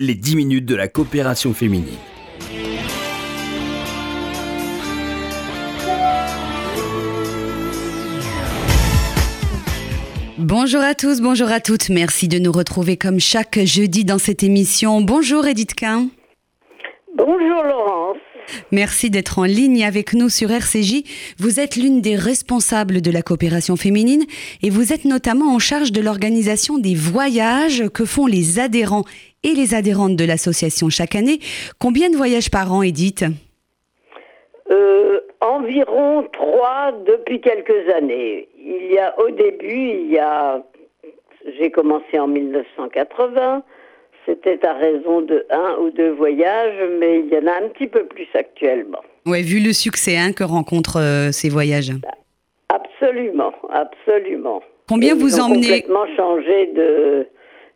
les 10 minutes de la coopération féminine. Bonjour à tous, bonjour à toutes. Merci de nous retrouver comme chaque jeudi dans cette émission. Bonjour Edith Quin. Bonjour Laurence. Merci d'être en ligne avec nous sur RCJ. Vous êtes l'une des responsables de la coopération féminine et vous êtes notamment en charge de l'organisation des voyages que font les adhérents et les adhérentes de l'association chaque année. Combien de voyages par an, Edith? Euh, environ trois depuis quelques années. Il y a au début, il y a, j'ai commencé en 1980. C'était à raison de un ou deux voyages, mais il y en a un petit peu plus actuellement. Ouais, vu le succès hein, que rencontrent euh, ces voyages. Absolument, absolument. Combien Et vous ils ont emmenez complètement changé de,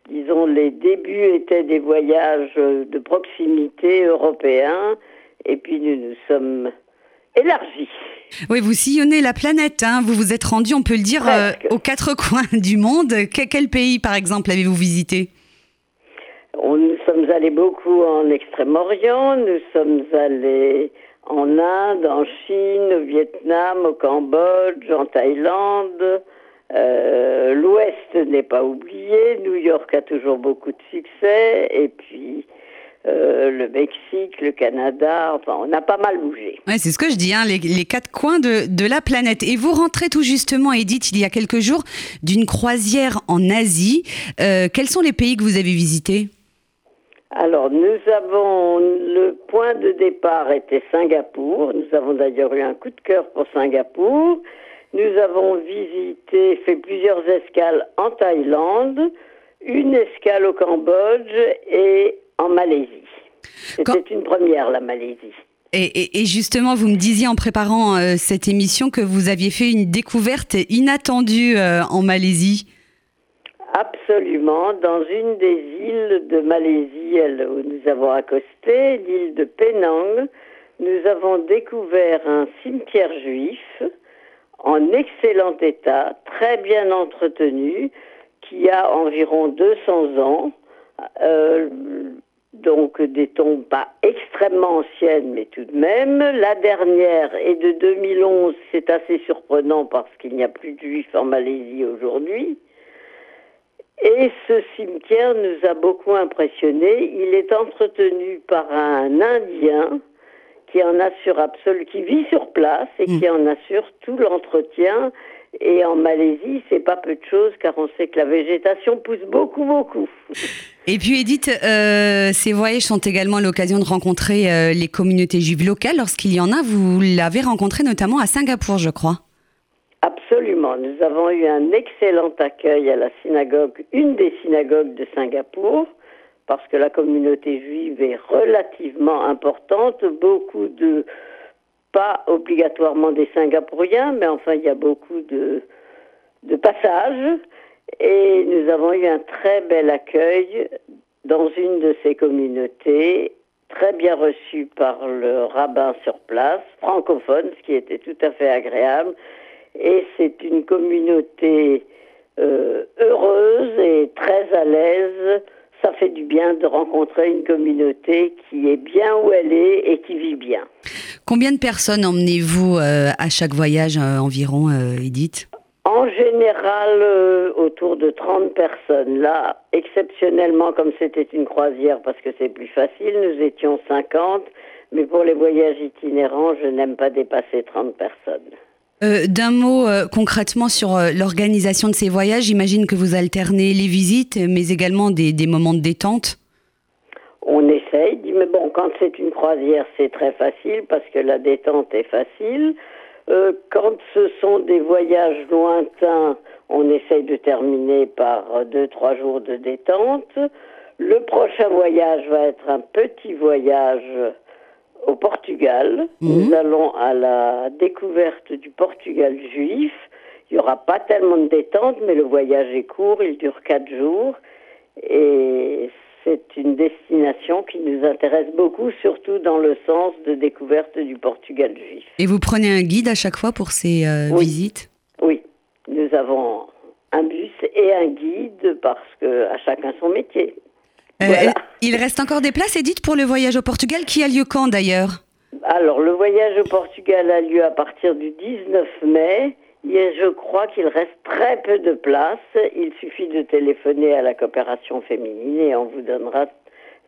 disons, les débuts étaient des voyages de proximité européens, et puis nous nous sommes élargis. Oui, vous sillonnez la planète. Hein. Vous vous êtes rendu, on peut le dire, euh, aux quatre coins du monde. Que- quel pays, par exemple, avez-vous visité? On, nous sommes allés beaucoup en Extrême-Orient, nous sommes allés en Inde, en Chine, au Vietnam, au Cambodge, en Thaïlande. Euh, L'Ouest n'est pas oublié, New York a toujours beaucoup de succès, et puis euh, le Mexique, le Canada, enfin on a pas mal bougé. Ouais, c'est ce que je dis, hein, les, les quatre coins de, de la planète. Et vous rentrez tout justement, Edith, il y a quelques jours, d'une croisière en Asie. Euh, quels sont les pays que vous avez visités? Alors, nous avons, le point de départ était Singapour. Nous avons d'ailleurs eu un coup de cœur pour Singapour. Nous avons visité, fait plusieurs escales en Thaïlande, une escale au Cambodge et en Malaisie. C'était Quand- une première, la Malaisie. et, et- et justement, vous me disiez en préparant euh, cette émission que vous aviez fait une découverte inattendue euh, en Malaisie. Absolument, dans une des îles de Malaisie elle, où nous avons accosté, l'île de Penang, nous avons découvert un cimetière juif en excellent état, très bien entretenu, qui a environ 200 ans, euh, donc des tombes pas extrêmement anciennes, mais tout de même. La dernière est de 2011, c'est assez surprenant parce qu'il n'y a plus de juifs en Malaisie aujourd'hui. Et ce cimetière nous a beaucoup impressionnés. Il est entretenu par un Indien qui en assure absolu, qui vit sur place et qui en assure tout l'entretien. Et en Malaisie, c'est pas peu de choses car on sait que la végétation pousse beaucoup, beaucoup. Et puis, Edith, euh, ces voyages sont également l'occasion de rencontrer euh, les communautés juives locales. Lorsqu'il y en a, vous l'avez rencontré notamment à Singapour, je crois. Absolument. Nous avons eu un excellent accueil à la synagogue, une des synagogues de Singapour, parce que la communauté juive est relativement importante. Beaucoup de, pas obligatoirement des Singapouriens, mais enfin, il y a beaucoup de, de passages. Et nous avons eu un très bel accueil dans une de ces communautés, très bien reçu par le rabbin sur place, francophone, ce qui était tout à fait agréable. Et c'est une communauté euh, heureuse et très à l'aise. Ça fait du bien de rencontrer une communauté qui est bien où elle est et qui vit bien. Combien de personnes emmenez-vous euh, à chaque voyage euh, environ, euh, Edith? En général, euh, autour de 30 personnes. Là, exceptionnellement, comme c'était une croisière, parce que c'est plus facile, nous étions 50. Mais pour les voyages itinérants, je n'aime pas dépasser 30 personnes. Euh, D'un mot euh, concrètement sur euh, l'organisation de ces voyages, j'imagine que vous alternez les visites, mais également des, moments de détente. On essaye, mais bon, quand c'est une croisière, c'est très facile parce que la détente est facile. Quand ce sont des voyages lointains, on essaye de terminer par deux, trois jours de détente. Le prochain voyage va être un petit voyage au Portugal. Nous allons à la découverte du Portugal juif. Il n'y aura pas tellement de détente, mais le voyage est court, il dure quatre jours. Et c'est une destination qui nous intéresse beaucoup, surtout dans le sens de découverte du Portugal juif. Et vous prenez un guide à chaque fois pour ces euh, Oui. visites? Oui, nous avons un bus et un guide parce que à chacun son métier. Il reste encore des places, Edith, pour le voyage au Portugal qui a lieu quand d'ailleurs? Alors, le voyage au Portugal a lieu à partir du 19 mai. Et je crois qu'il reste très peu de places. Il suffit de téléphoner à la coopération féminine et on vous donnera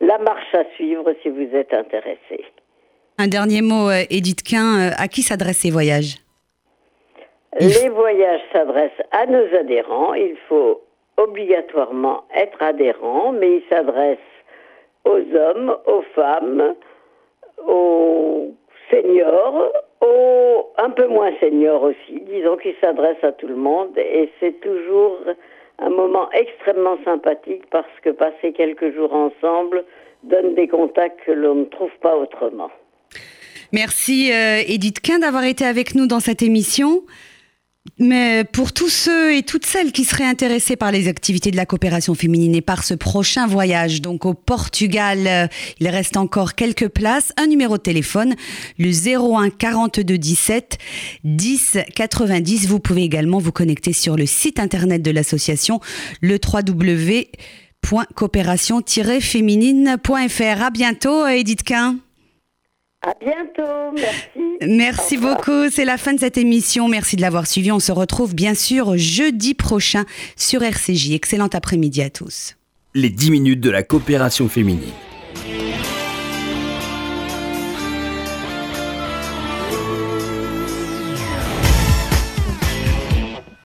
la marche à suivre si vous êtes intéressé. Un dernier mot, euh, Edith Quin, euh, à qui s'adressent ces voyages? Les voyages s'adressent à nos adhérents. Il faut obligatoirement être adhérent, mais ils s'adressent aux hommes, aux femmes, aux seniors, aux un peu moins seniors aussi. Disons qu'ils s'adressent à tout le monde et c'est toujours un moment extrêmement sympathique parce que passer quelques jours ensemble donne des contacts que l'on ne trouve pas autrement. Merci euh, Edith Quin d'avoir été avec nous dans cette émission. Mais pour tous ceux et toutes celles qui seraient intéressés par les activités de la coopération féminine et par ce prochain voyage, donc au Portugal, euh, il reste encore quelques places. Un numéro de téléphone, le 01 42 17 10 90. Vous pouvez également vous connecter sur le site internet de l'association, le www.coopération-féminine.fr. À bientôt, Edith Quin. À bientôt, merci. Merci beaucoup, c'est la fin de cette émission. Merci de l'avoir suivi. On se retrouve bien sûr jeudi prochain sur RCJ. Excellent après-midi à tous. Les 10 minutes de la coopération féminine.